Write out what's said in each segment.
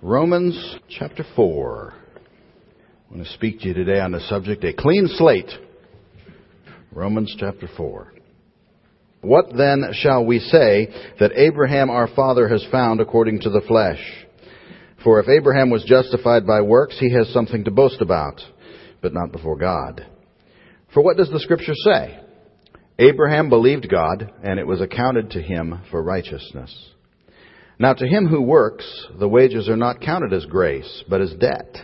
Romans chapter 4. I want to speak to you today on the subject, a clean slate. Romans chapter 4. What then shall we say that Abraham our father has found according to the flesh? For if Abraham was justified by works, he has something to boast about, but not before God. For what does the scripture say? Abraham believed God, and it was accounted to him for righteousness. Now to him who works, the wages are not counted as grace, but as debt.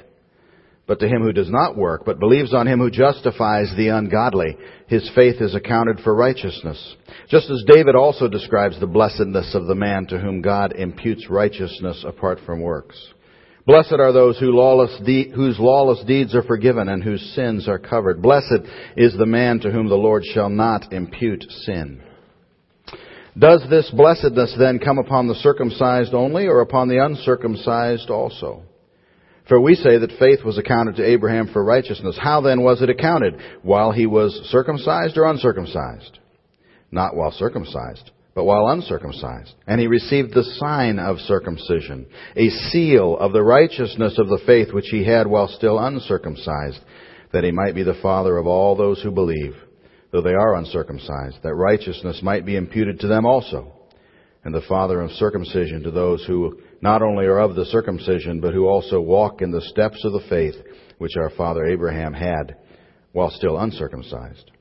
But to him who does not work, but believes on him who justifies the ungodly, his faith is accounted for righteousness. Just as David also describes the blessedness of the man to whom God imputes righteousness apart from works. Blessed are those whose lawless, de- whose lawless deeds are forgiven and whose sins are covered. Blessed is the man to whom the Lord shall not impute sin. Does this blessedness then come upon the circumcised only or upon the uncircumcised also? For we say that faith was accounted to Abraham for righteousness. How then was it accounted? While he was circumcised or uncircumcised? Not while circumcised, but while uncircumcised. And he received the sign of circumcision, a seal of the righteousness of the faith which he had while still uncircumcised, that he might be the father of all those who believe, though they are uncircumcised, that righteousness might be imputed to them also, and the father of circumcision to those who not only are of the circumcision, but who also walk in the steps of the faith which our father Abraham had while still uncircumcised.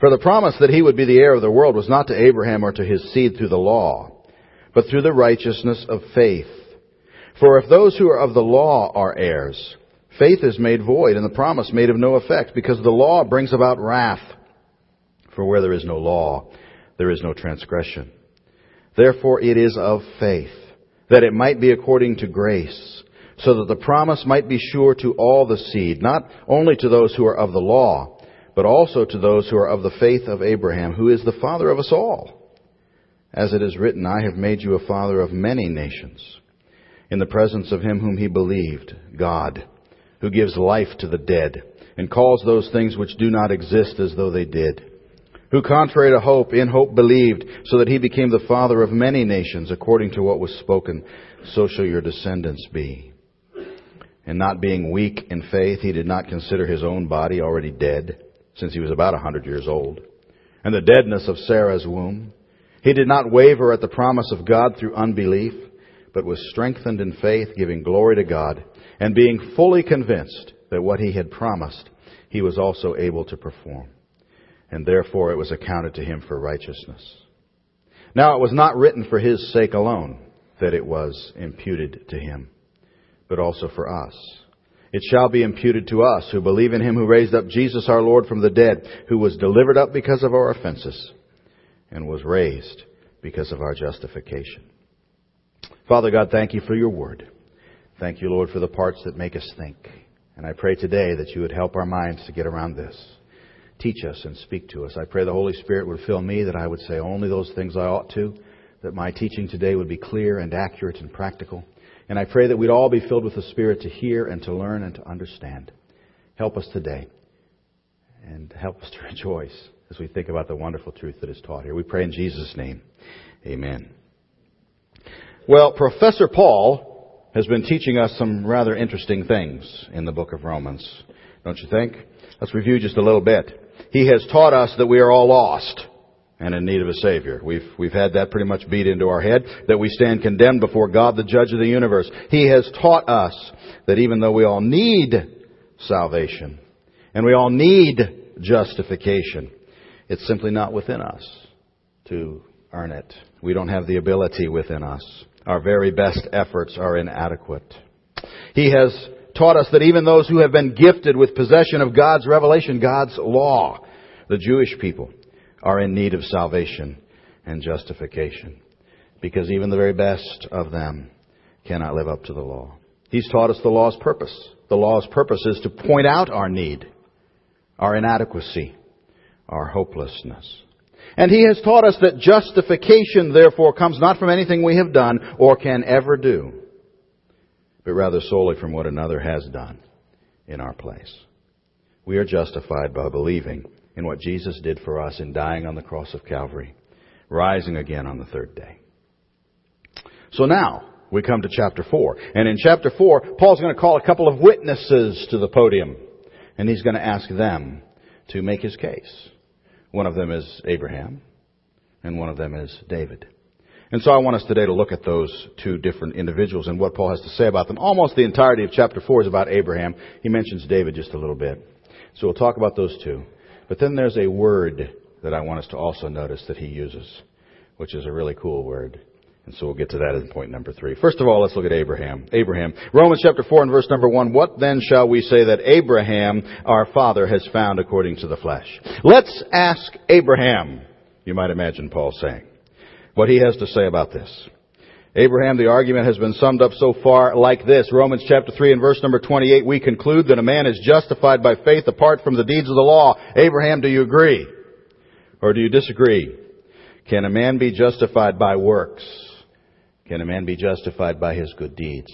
For the promise that he would be the heir of the world was not to Abraham or to his seed through the law, but through the righteousness of faith. For if those who are of the law are heirs, faith is made void and the promise made of no effect, because the law brings about wrath. For where there is no law, there is no transgression. Therefore it is of faith that it might be according to grace, so that the promise might be sure to all the seed, not only to those who are of the law, but also to those who are of the faith of Abraham, who is the father of us all. As it is written, I have made you a father of many nations, in the presence of him whom he believed, God, who gives life to the dead, and calls those things which do not exist as though they did who contrary to hope, in hope believed, so that he became the father of many nations, according to what was spoken, so shall your descendants be. And not being weak in faith, he did not consider his own body already dead, since he was about a hundred years old, and the deadness of Sarah's womb. He did not waver at the promise of God through unbelief, but was strengthened in faith, giving glory to God, and being fully convinced that what he had promised, he was also able to perform and therefore it was accounted to him for righteousness. Now it was not written for his sake alone that it was imputed to him, but also for us. It shall be imputed to us who believe in him who raised up Jesus our Lord from the dead, who was delivered up because of our offenses, and was raised because of our justification. Father God, thank you for your word. Thank you, Lord, for the parts that make us think. And I pray today that you would help our minds to get around this. Teach us and speak to us. I pray the Holy Spirit would fill me that I would say only those things I ought to, that my teaching today would be clear and accurate and practical. And I pray that we'd all be filled with the Spirit to hear and to learn and to understand. Help us today and help us to rejoice as we think about the wonderful truth that is taught here. We pray in Jesus' name. Amen. Well, Professor Paul has been teaching us some rather interesting things in the book of Romans. Don't you think? Let's review just a little bit. He has taught us that we are all lost and in need of a Savior. We've, we've had that pretty much beat into our head, that we stand condemned before God, the judge of the universe. He has taught us that even though we all need salvation, and we all need justification, it's simply not within us to earn it. We don't have the ability within us. Our very best efforts are inadequate. He has taught us that even those who have been gifted with possession of God's revelation, God's law, the Jewish people, are in need of salvation and justification. Because even the very best of them cannot live up to the law. He's taught us the law's purpose. The law's purpose is to point out our need, our inadequacy, our hopelessness. And he has taught us that justification, therefore, comes not from anything we have done or can ever do, but rather solely from what another has done in our place. We are justified by believing in what Jesus did for us in dying on the cross of Calvary, rising again on the third day. So now, we come to chapter 4. And in chapter 4, Paul's going to call a couple of witnesses to the podium. And he's going to ask them to make his case. One of them is Abraham, and one of them is David. And so I want us today to look at those two different individuals and what Paul has to say about them. Almost the entirety of chapter 4 is about Abraham. He mentions David just a little bit. So we'll talk about those two. But then there's a word that I want us to also notice that he uses, which is a really cool word. And so we'll get to that in point number three. First of all, let's look at Abraham. Abraham. Romans chapter 4 and verse number 1. What then shall we say that Abraham, our father, has found according to the flesh? Let's ask Abraham, you might imagine Paul saying, what he has to say about this. Abraham, the argument has been summed up so far like this. Romans chapter 3 and verse number 28, we conclude that a man is justified by faith apart from the deeds of the law. Abraham, do you agree? Or do you disagree? Can a man be justified by works? Can a man be justified by his good deeds?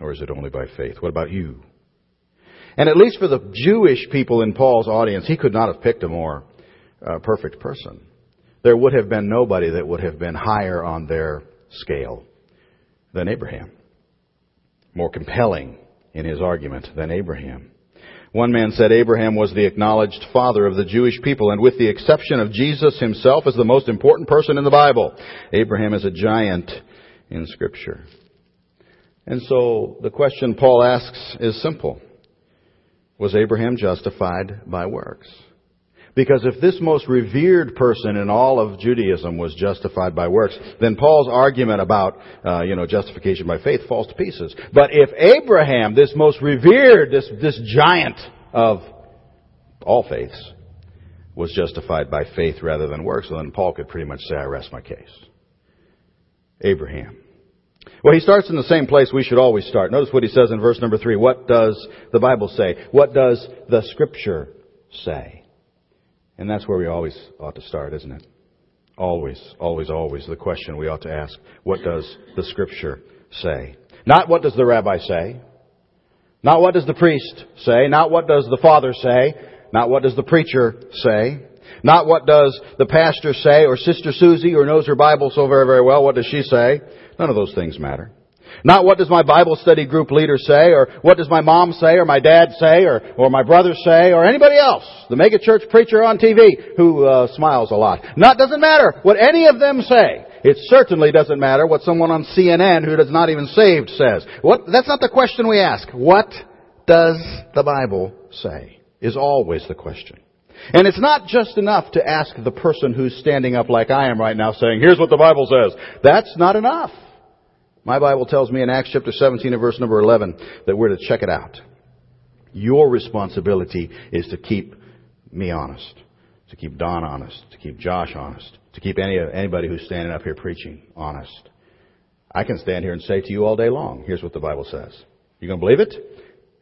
Or is it only by faith? What about you? And at least for the Jewish people in Paul's audience, he could not have picked a more uh, perfect person. There would have been nobody that would have been higher on their scale than Abraham. More compelling in his argument than Abraham. One man said Abraham was the acknowledged father of the Jewish people, and with the exception of Jesus himself as the most important person in the Bible, Abraham is a giant in Scripture. And so the question Paul asks is simple. Was Abraham justified by works? Because if this most revered person in all of Judaism was justified by works, then Paul's argument about, uh, you know, justification by faith falls to pieces. But if Abraham, this most revered, this, this giant of all faiths, was justified by faith rather than works, then Paul could pretty much say, I rest my case. Abraham. Well, he starts in the same place we should always start. Notice what he says in verse number three. What does the Bible say? What does the Scripture say? And that's where we always ought to start, isn't it? Always, always, always the question we ought to ask. What does the Scripture say? Not what does the rabbi say? Not what does the priest say? Not what does the father say? Not what does the preacher say? Not what does the pastor say or Sister Susie who knows her Bible so very, very well, what does she say? None of those things matter. Not what does my Bible study group leader say, or what does my mom say, or my dad say, or, or my brother say, or anybody else. The megachurch preacher on TV who uh, smiles a lot. Not doesn't matter what any of them say. It certainly doesn't matter what someone on CNN who is not even saved says. What, that's not the question we ask. What does the Bible say? Is always the question. And it's not just enough to ask the person who's standing up like I am right now saying, here's what the Bible says. That's not enough. My Bible tells me in Acts chapter 17 and verse number 11 that we're to check it out. Your responsibility is to keep me honest, to keep Don honest, to keep Josh honest, to keep any, anybody who's standing up here preaching honest. I can stand here and say to you all day long, here's what the Bible says. You gonna believe it?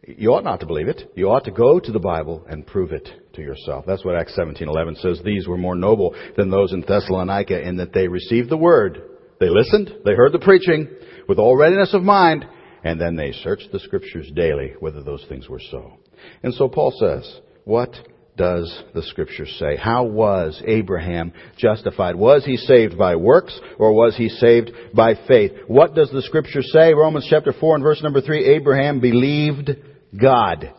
You ought not to believe it. You ought to go to the Bible and prove it to yourself. That's what Acts 17:11 says. These were more noble than those in Thessalonica in that they received the word. They listened, they heard the preaching with all readiness of mind, and then they searched the scriptures daily whether those things were so. And so Paul says, what does the scripture say? How was Abraham justified? Was he saved by works or was he saved by faith? What does the scripture say? Romans chapter 4 and verse number 3, Abraham believed God,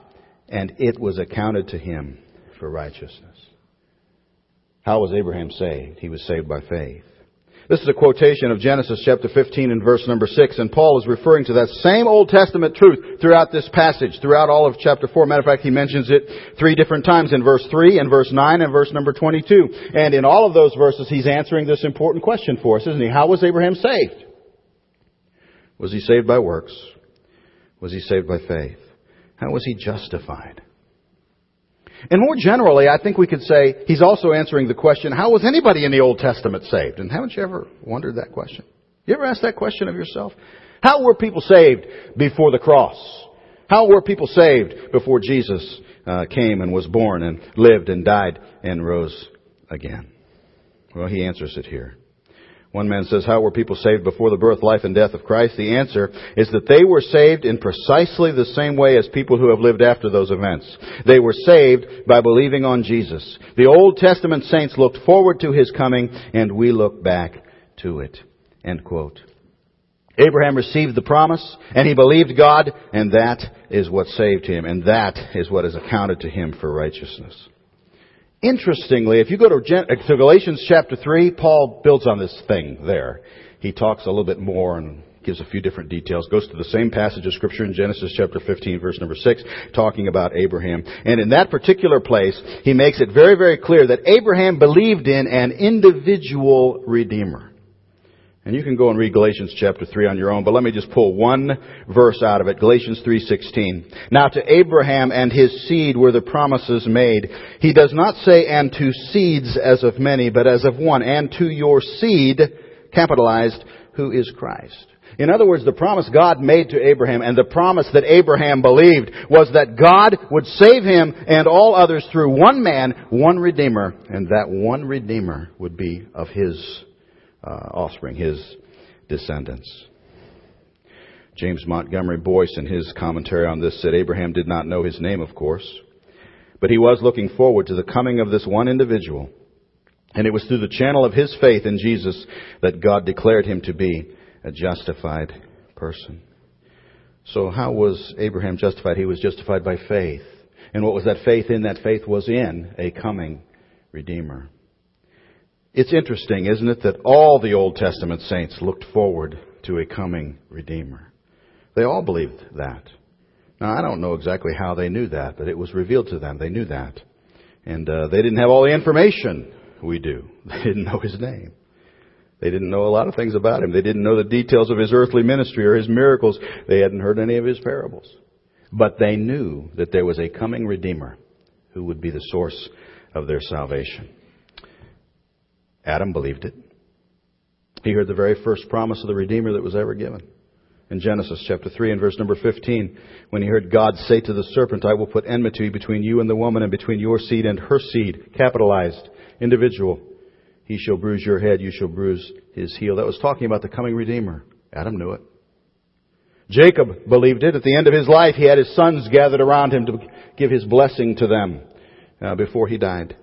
and it was accounted to him for righteousness. How was Abraham saved? He was saved by faith. This is a quotation of Genesis chapter 15 and verse number 6, and Paul is referring to that same Old Testament truth throughout this passage, throughout all of chapter 4. Matter of fact, he mentions it three different times in verse 3, and verse 9, and verse number 22. And in all of those verses, he's answering this important question for us, isn't he? How was Abraham saved? Was he saved by works? Was he saved by faith? How was he justified? And more generally, I think we could say he's also answering the question, how was anybody in the Old Testament saved? And haven't you ever wondered that question? You ever asked that question of yourself? How were people saved before the cross? How were people saved before Jesus uh, came and was born and lived and died and rose again? Well, he answers it here. One man says, How were people saved before the birth, life, and death of Christ? The answer is that they were saved in precisely the same way as people who have lived after those events. They were saved by believing on Jesus. The Old Testament saints looked forward to His coming, and we look back to it. End quote. Abraham received the promise, and he believed God, and that is what saved him, and that is what is accounted to him for righteousness. Interestingly, if you go to, Galatians chapter 3, Paul builds on this thing there. He talks a little bit more and gives a few different details, goes to the same passage of scripture in Genesis chapter 15 verse number 6, talking about Abraham. And in that particular place, he makes it very, very clear that Abraham believed in an individual redeemer. And you can go and read Galatians chapter 3 on your own, but let me just pull one verse out of it. Galatians 3:16. Now to Abraham and his seed were the promises made. He does not say and to seeds as of many, but as of one, and to your seed, capitalized, who is Christ. In other words, the promise God made to Abraham and the promise that Abraham believed was that God would save him and all others through one man, one Redeemer, and that one Redeemer would be of his uh, offspring, his descendants. James Montgomery Boice, in his commentary on this, said Abraham did not know his name, of course, but he was looking forward to the coming of this one individual. And it was through the channel of his faith in Jesus that God declared him to be a justified person. So how was Abraham justified? He was justified by faith. And what was that faith in? That faith was in a coming Redeemer. It's interesting, isn't it, that all the Old Testament saints looked forward to a coming Redeemer. They all believed that. Now, I don't know exactly how they knew that, but it was revealed to them. They knew that. And uh, they didn't have all the information we do. They didn't know his name. They didn't know a lot of things about him. They didn't know the details of his earthly ministry or his miracles. They hadn't heard any of his parables. But they knew that there was a coming Redeemer who would be the source of their salvation. Adam believed it. He heard the very first promise of the Redeemer that was ever given. In Genesis chapter 3 and verse number 15, when he heard God say to the serpent, I will put enmity between you and the woman and between your seed and her seed, capitalized, individual. He shall bruise your head, you shall bruise his heel. That was talking about the coming Redeemer. Adam knew it. Jacob believed it. At the end of his life, he had his sons gathered around him to give his blessing to them uh, before he died.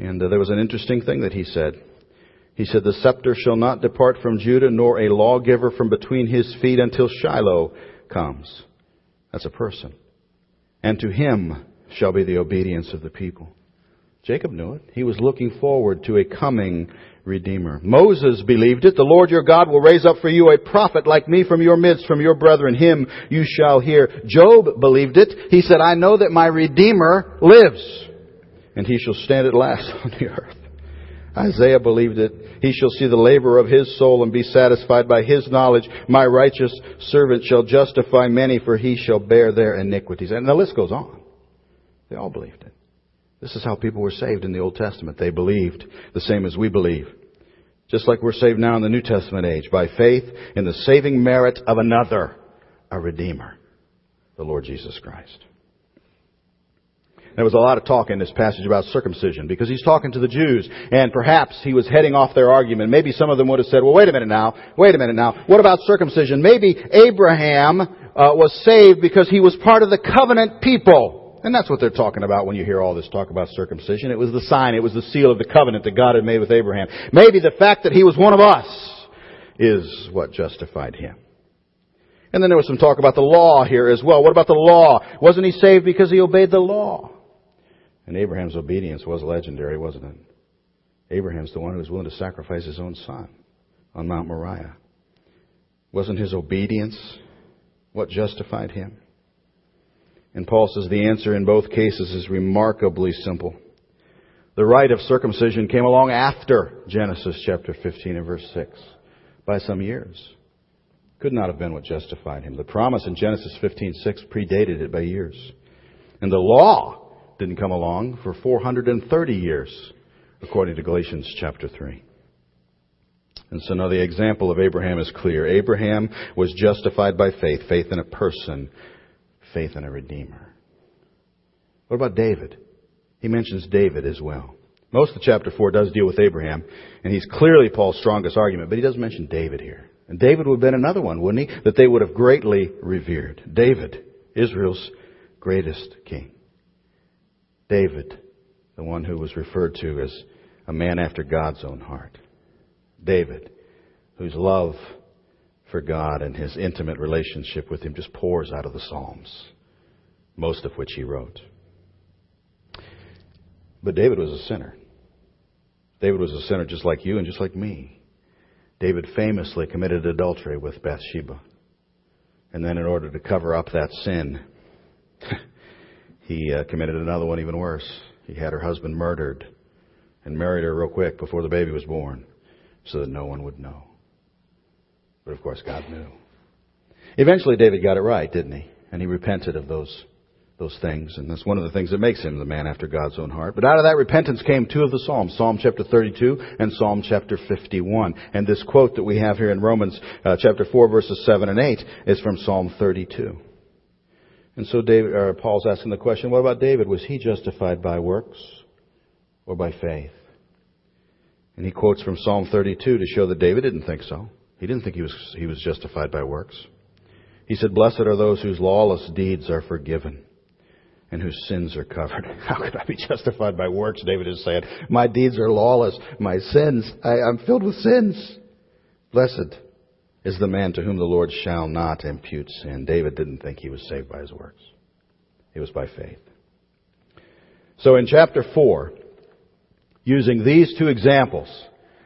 And uh, there was an interesting thing that he said. He said, The scepter shall not depart from Judah, nor a lawgiver from between his feet until Shiloh comes. That's a person. And to him shall be the obedience of the people. Jacob knew it. He was looking forward to a coming Redeemer. Moses believed it. The Lord your God will raise up for you a prophet like me from your midst, from your brethren. Him you shall hear. Job believed it. He said, I know that my Redeemer lives and he shall stand at last on the earth. Isaiah believed it. He shall see the labor of his soul and be satisfied by his knowledge. My righteous servant shall justify many, for he shall bear their iniquities. And the list goes on. They all believed it. This is how people were saved in the Old Testament. They believed the same as we believe. Just like we're saved now in the New Testament age, by faith in the saving merit of another, a Redeemer, the Lord Jesus Christ. There was a lot of talk in this passage about circumcision because he's talking to the Jews and perhaps he was heading off their argument. Maybe some of them would have said, well, wait a minute now, wait a minute now. What about circumcision? Maybe Abraham uh, was saved because he was part of the covenant people. And that's what they're talking about when you hear all this talk about circumcision. It was the sign, it was the seal of the covenant that God had made with Abraham. Maybe the fact that he was one of us is what justified him. And then there was some talk about the law here as well. What about the law? Wasn't he saved because he obeyed the law? And Abraham's obedience was legendary, wasn't it? Abraham's the one who was willing to sacrifice his own son on Mount Moriah. Wasn't his obedience what justified him? And Paul says the answer in both cases is remarkably simple. The rite of circumcision came along after Genesis chapter 15 and verse 6 by some years. Could not have been what justified him. The promise in Genesis 15:6 predated it by years. And the law didn't come along for 430 years, according to Galatians chapter 3. And so now the example of Abraham is clear. Abraham was justified by faith, faith in a person, faith in a redeemer. What about David? He mentions David as well. Most of chapter 4 does deal with Abraham, and he's clearly Paul's strongest argument, but he does mention David here. And David would have been another one, wouldn't he? That they would have greatly revered. David, Israel's greatest king. David, the one who was referred to as a man after God's own heart. David, whose love for God and his intimate relationship with him just pours out of the Psalms, most of which he wrote. But David was a sinner. David was a sinner just like you and just like me. David famously committed adultery with Bathsheba. And then in order to cover up that sin, he uh, committed another one even worse. He had her husband murdered and married her real quick before the baby was born so that no one would know. But of course, God knew. Eventually, David got it right, didn't he? And he repented of those, those things. And that's one of the things that makes him the man after God's own heart. But out of that repentance came two of the Psalms, Psalm chapter 32 and Psalm chapter 51. And this quote that we have here in Romans uh, chapter 4 verses 7 and 8 is from Psalm 32. And so David, or Paul's asking the question, what about David? Was he justified by works or by faith? And he quotes from Psalm 32 to show that David didn't think so. He didn't think he was, he was justified by works. He said, Blessed are those whose lawless deeds are forgiven and whose sins are covered. How could I be justified by works? David is saying, My deeds are lawless. My sins, I, I'm filled with sins. Blessed is the man to whom the Lord shall not impute sin. David didn't think he was saved by his works. It was by faith. So in chapter 4, using these two examples,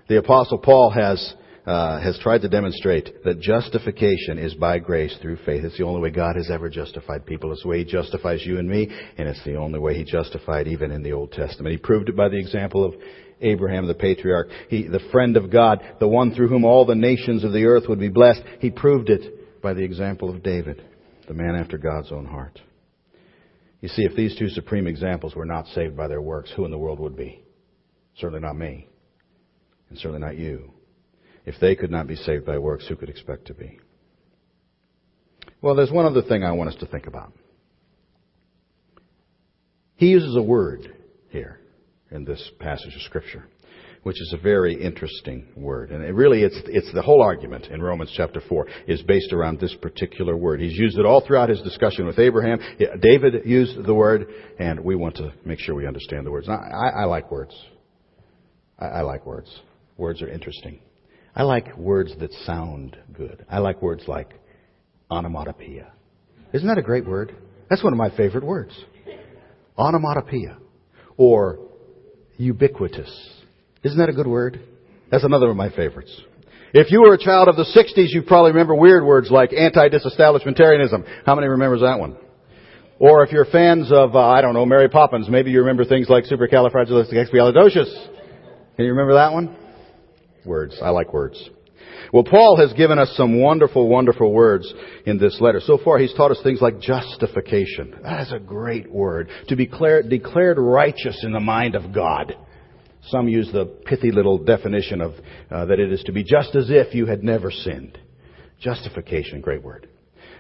the apostle Paul has uh, has tried to demonstrate that justification is by grace through faith. It's the only way God has ever justified people. It's the way He justifies you and me, and it's the only way He justified even in the Old Testament. He proved it by the example of Abraham, the patriarch, he, the friend of God, the one through whom all the nations of the earth would be blessed. He proved it by the example of David, the man after God's own heart. You see, if these two supreme examples were not saved by their works, who in the world would be? Certainly not me, and certainly not you. If they could not be saved by works, who could expect to be? Well, there's one other thing I want us to think about. He uses a word here in this passage of Scripture, which is a very interesting word. And it really, it's, it's the whole argument in Romans chapter 4 is based around this particular word. He's used it all throughout his discussion with Abraham. David used the word, and we want to make sure we understand the words. I, I, I like words. I, I like words. Words are interesting. I like words that sound good. I like words like onomatopoeia. Isn't that a great word? That's one of my favorite words. Onomatopoeia. Or ubiquitous. Isn't that a good word? That's another of my favorites. If you were a child of the 60s, you probably remember weird words like anti-disestablishmentarianism. How many remembers that one? Or if you're fans of, uh, I don't know, Mary Poppins, maybe you remember things like supercalifragilisticexpialidocious. Can you remember that one? Words. I like words. Well, Paul has given us some wonderful, wonderful words in this letter. So far, he's taught us things like justification. That is a great word. To be declared, declared righteous in the mind of God. Some use the pithy little definition of uh, that it is to be just as if you had never sinned. Justification, great word.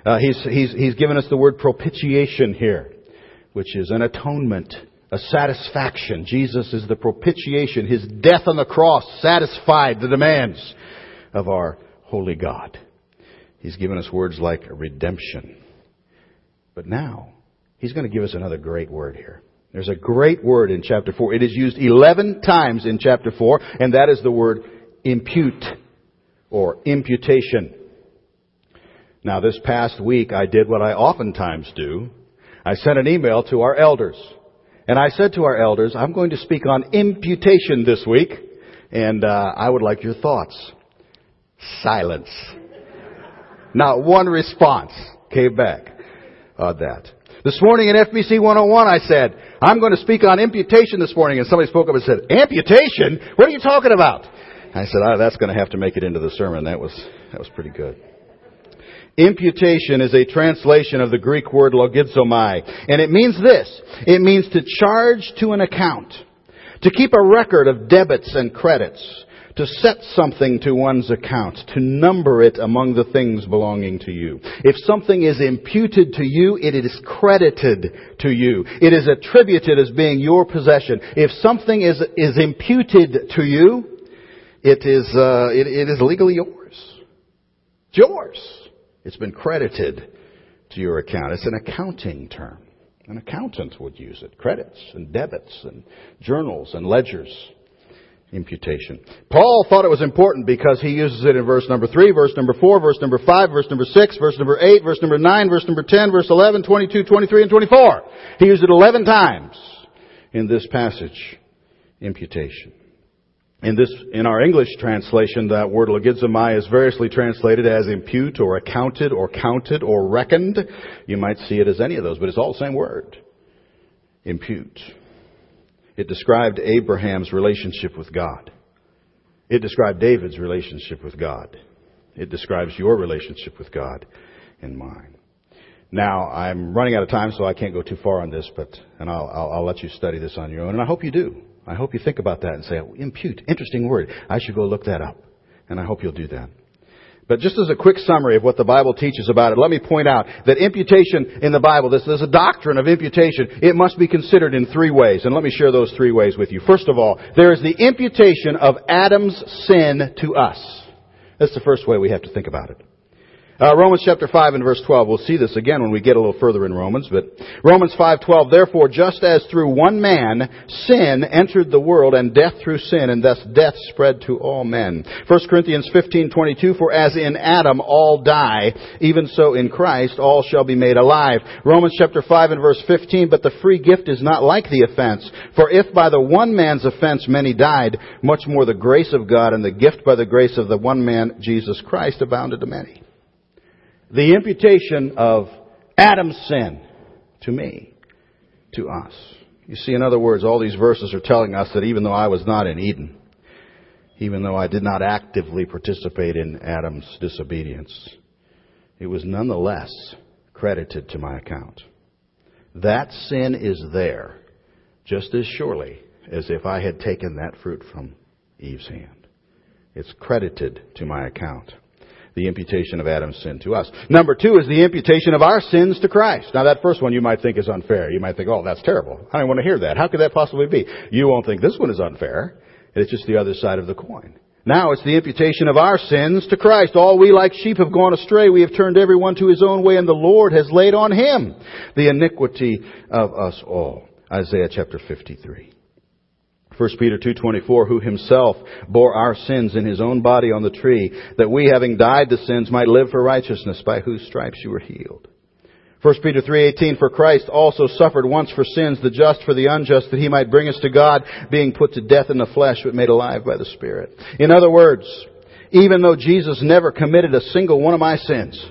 Uh, he's, he's, he's given us the word propitiation here, which is an atonement a satisfaction. Jesus is the propitiation. His death on the cross satisfied the demands of our holy God. He's given us words like redemption. But now, he's going to give us another great word here. There's a great word in chapter 4. It is used 11 times in chapter 4, and that is the word impute or imputation. Now, this past week, I did what I oftentimes do. I sent an email to our elders. And I said to our elders, I'm going to speak on imputation this week, and uh, I would like your thoughts. Silence. Not one response came back on that. This morning in FBC 101, I said, I'm going to speak on imputation this morning, and somebody spoke up and said, Amputation? What are you talking about? I said, oh, that's going to have to make it into the sermon. That was, that was pretty good. Imputation is a translation of the Greek word logizomai, and it means this. It means to charge to an account, to keep a record of debits and credits, to set something to one's account, to number it among the things belonging to you. If something is imputed to you, it is credited to you. It is attributed as being your possession. If something is, is imputed to you, it is, uh, it, it is legally yours. It's yours. It's been credited to your account. It's an accounting term. An accountant would use it. Credits and debits and journals and ledgers. Imputation. Paul thought it was important because he uses it in verse number 3, verse number 4, verse number 5, verse number 6, verse number 8, verse number 9, verse number 10, verse 11, 22, 23, and 24. He used it 11 times in this passage. Imputation. In this, in our English translation, that word logizomai is variously translated as impute or accounted or counted or reckoned. You might see it as any of those, but it's all the same word. Impute. It described Abraham's relationship with God. It described David's relationship with God. It describes your relationship with God and mine. Now, I'm running out of time, so I can't go too far on this, but, and I'll, I'll, I'll let you study this on your own, and I hope you do. I hope you think about that and say, impute, interesting word. I should go look that up. And I hope you'll do that. But just as a quick summary of what the Bible teaches about it, let me point out that imputation in the Bible, this is a doctrine of imputation, it must be considered in three ways. And let me share those three ways with you. First of all, there is the imputation of Adam's sin to us. That's the first way we have to think about it. Uh, Romans chapter 5 and verse 12. We'll see this again when we get a little further in Romans, but Romans 5:12. Therefore, just as through one man sin entered the world, and death through sin, and thus death spread to all men. 1 Corinthians 15:22. For as in Adam all die, even so in Christ all shall be made alive. Romans chapter 5 and verse 15. But the free gift is not like the offense. For if by the one man's offense many died, much more the grace of God and the gift by the grace of the one man Jesus Christ abounded to many the imputation of Adam's sin to me, to us. You see, in other words, all these verses are telling us that even though I was not in Eden, even though I did not actively participate in Adam's disobedience, it was nonetheless credited to my account. That sin is there just as surely as if I had taken that fruit from Eve's hand. It's credited to my account the imputation of Adam's sin to us. Number two is the imputation of our sins to Christ. Now that first one you might think is unfair. You might think, oh, that's terrible. I don't want to hear that. How could that possibly be? You won't think this one is unfair. It's just the other side of the coin. Now it's the imputation of our sins to Christ. All we like sheep have gone astray. We have turned everyone to his own way and the Lord has laid on him the iniquity of us all. Isaiah chapter 53. 1 Peter 2:24 who himself bore our sins in his own body on the tree that we having died to sins might live for righteousness by whose stripes you were healed. 1 Peter 3:18 for Christ also suffered once for sins the just for the unjust that he might bring us to God being put to death in the flesh but made alive by the spirit. In other words, even though Jesus never committed a single one of my sins,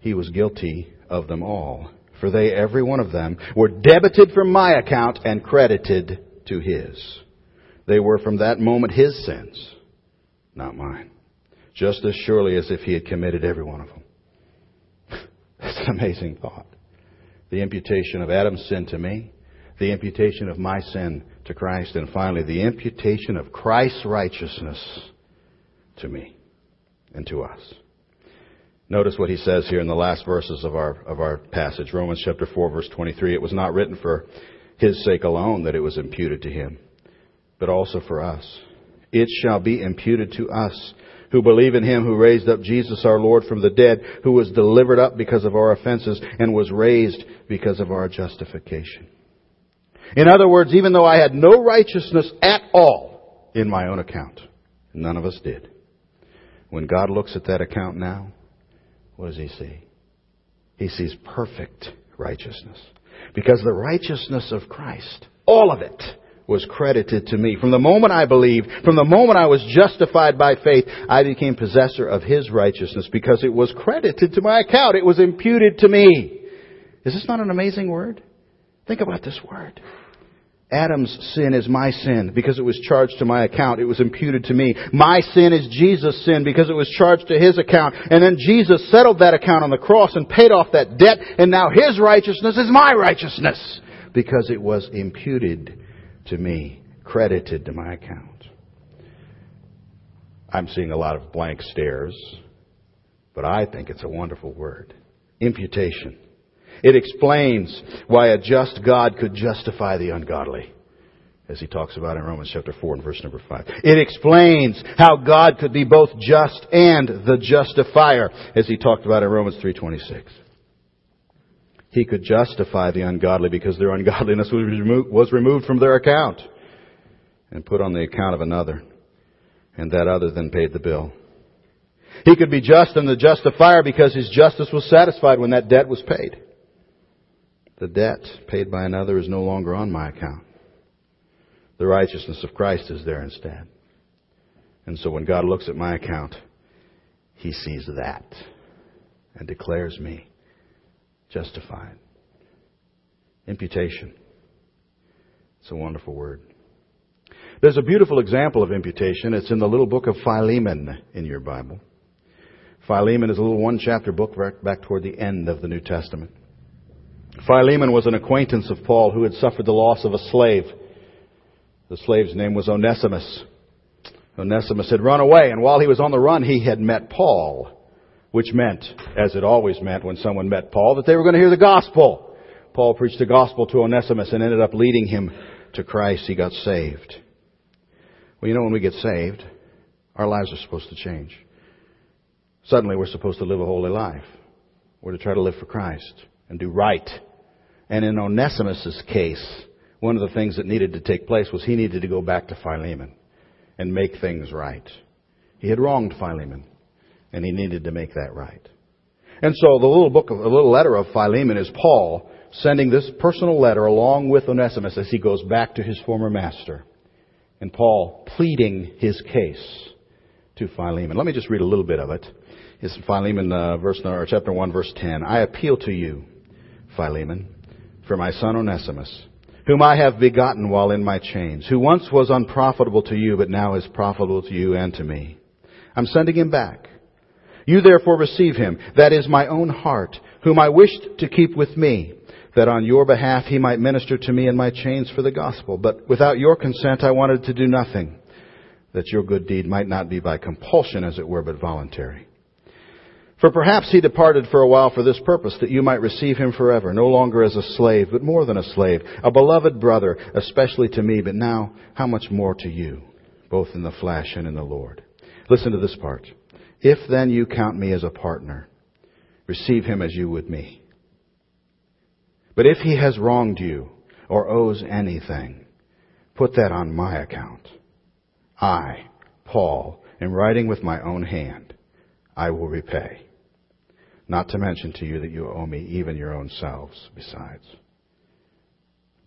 he was guilty of them all. For they every one of them were debited from my account and credited to his. They were from that moment his sins, not mine. Just as surely as if he had committed every one of them. That's an amazing thought. The imputation of Adam's sin to me, the imputation of my sin to Christ, and finally the imputation of Christ's righteousness to me and to us. Notice what he says here in the last verses of our, of our passage. Romans chapter 4 verse 23. It was not written for his sake alone that it was imputed to him, but also for us. It shall be imputed to us who believe in him who raised up Jesus our Lord from the dead, who was delivered up because of our offenses and was raised because of our justification. In other words, even though I had no righteousness at all in my own account, none of us did. When God looks at that account now, what does he see? He sees perfect righteousness. Because the righteousness of Christ, all of it, was credited to me. From the moment I believed, from the moment I was justified by faith, I became possessor of His righteousness because it was credited to my account. It was imputed to me. Is this not an amazing word? Think about this word. Adam's sin is my sin because it was charged to my account. It was imputed to me. My sin is Jesus' sin because it was charged to his account. And then Jesus settled that account on the cross and paid off that debt. And now his righteousness is my righteousness because it was imputed to me, credited to my account. I'm seeing a lot of blank stares, but I think it's a wonderful word. Imputation. It explains why a just God could justify the ungodly, as he talks about in Romans chapter 4 and verse number 5. It explains how God could be both just and the justifier, as he talked about in Romans 3.26. He could justify the ungodly because their ungodliness was removed from their account. and put on the account of another, and that other then paid the bill. He could be just and the justifier because his justice was satisfied when that debt was paid. The debt paid by another is no longer on my account. The righteousness of Christ is there instead. And so when God looks at my account, he sees that and declares me justified. Imputation. It's a wonderful word. There's a beautiful example of imputation. It's in the little book of Philemon in your Bible. Philemon is a little one chapter book back toward the end of the New Testament. Philemon was an acquaintance of Paul who had suffered the loss of a slave. The slave's name was Onesimus. Onesimus had run away, and while he was on the run, he had met Paul, which meant, as it always meant when someone met Paul, that they were going to hear the gospel. Paul preached the gospel to Onesimus and ended up leading him to Christ. He got saved. Well, you know, when we get saved, our lives are supposed to change. Suddenly, we're supposed to live a holy life. We're to try to live for Christ and do right. And in Onesimus' case, one of the things that needed to take place was he needed to go back to Philemon and make things right. He had wronged Philemon, and he needed to make that right. And so the little book, the little letter of Philemon is Paul sending this personal letter along with Onesimus as he goes back to his former master. And Paul pleading his case to Philemon. Let me just read a little bit of it. It's Philemon, uh, verse, or chapter 1, verse 10. I appeal to you, Philemon, for my son Onesimus whom I have begotten while in my chains, who once was unprofitable to you, but now is profitable to you and to me. I'm sending him back. You therefore receive him, that is my own heart, whom I wished to keep with me, that on your behalf he might minister to me in my chains for the gospel. But without your consent I wanted to do nothing, that your good deed might not be by compulsion, as it were, but voluntary. For perhaps he departed for a while for this purpose, that you might receive him forever, no longer as a slave, but more than a slave, a beloved brother, especially to me, but now how much more to you, both in the flesh and in the Lord. Listen to this part. If then you count me as a partner, receive him as you would me. But if he has wronged you or owes anything, put that on my account. I, Paul, am writing with my own hand. I will repay. Not to mention to you that you owe me even your own selves besides.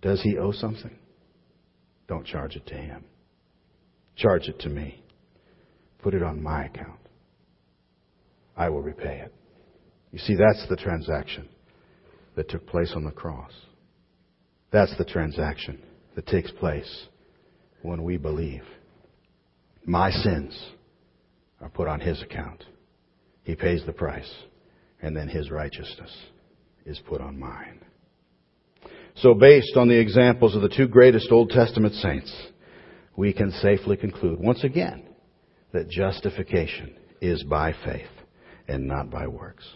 Does he owe something? Don't charge it to him. Charge it to me. Put it on my account. I will repay it. You see, that's the transaction that took place on the cross. That's the transaction that takes place when we believe. My sins are put on his account. He pays the price and then his righteousness is put on mine. So based on the examples of the two greatest Old Testament saints, we can safely conclude once again that justification is by faith and not by works.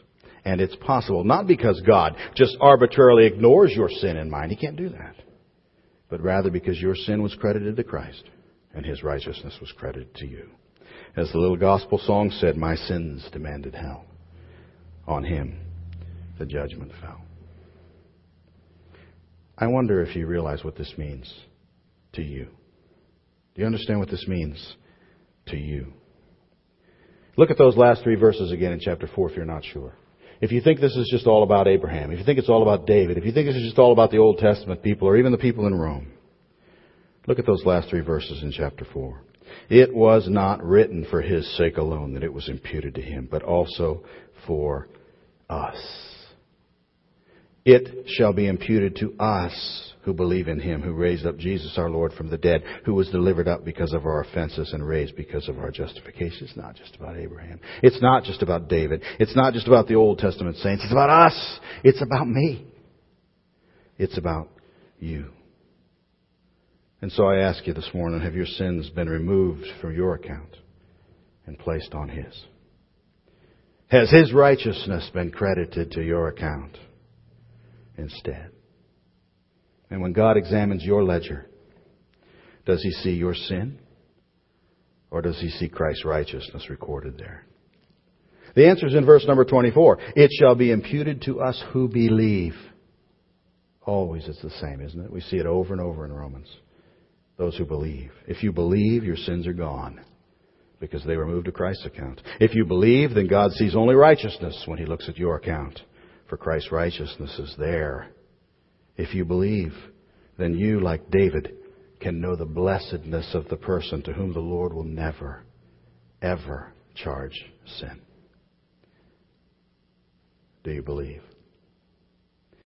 And it's possible not because God just arbitrarily ignores your sin and mine. He can't do that. But rather because your sin was credited to Christ and his righteousness was credited to you. As the little gospel song said, my sins demanded hell on him the judgment fell. I wonder if you realize what this means to you. Do you understand what this means to you? Look at those last three verses again in chapter 4 if you're not sure. If you think this is just all about Abraham, if you think it's all about David, if you think this is just all about the Old Testament people or even the people in Rome, look at those last three verses in chapter 4. It was not written for his sake alone that it was imputed to him, but also for us. It shall be imputed to us who believe in him who raised up Jesus our Lord from the dead, who was delivered up because of our offenses and raised because of our justification. It's not just about Abraham. It's not just about David. It's not just about the Old Testament saints. It's about us. It's about me. It's about you. And so I ask you this morning, have your sins been removed from your account and placed on his? Has his righteousness been credited to your account instead? And when God examines your ledger, does he see your sin? Or does he see Christ's righteousness recorded there? The answer is in verse number 24. It shall be imputed to us who believe. Always it's the same, isn't it? We see it over and over in Romans. those who believe. If you believe, your sins are gone because they were moved to Christ's account. If you believe, then God sees only righteousness when He looks at your account, for Christ's righteousness is there. If you believe, then you, like David, can know the blessedness of the person to whom the Lord will never, ever charge sin. Do you believe?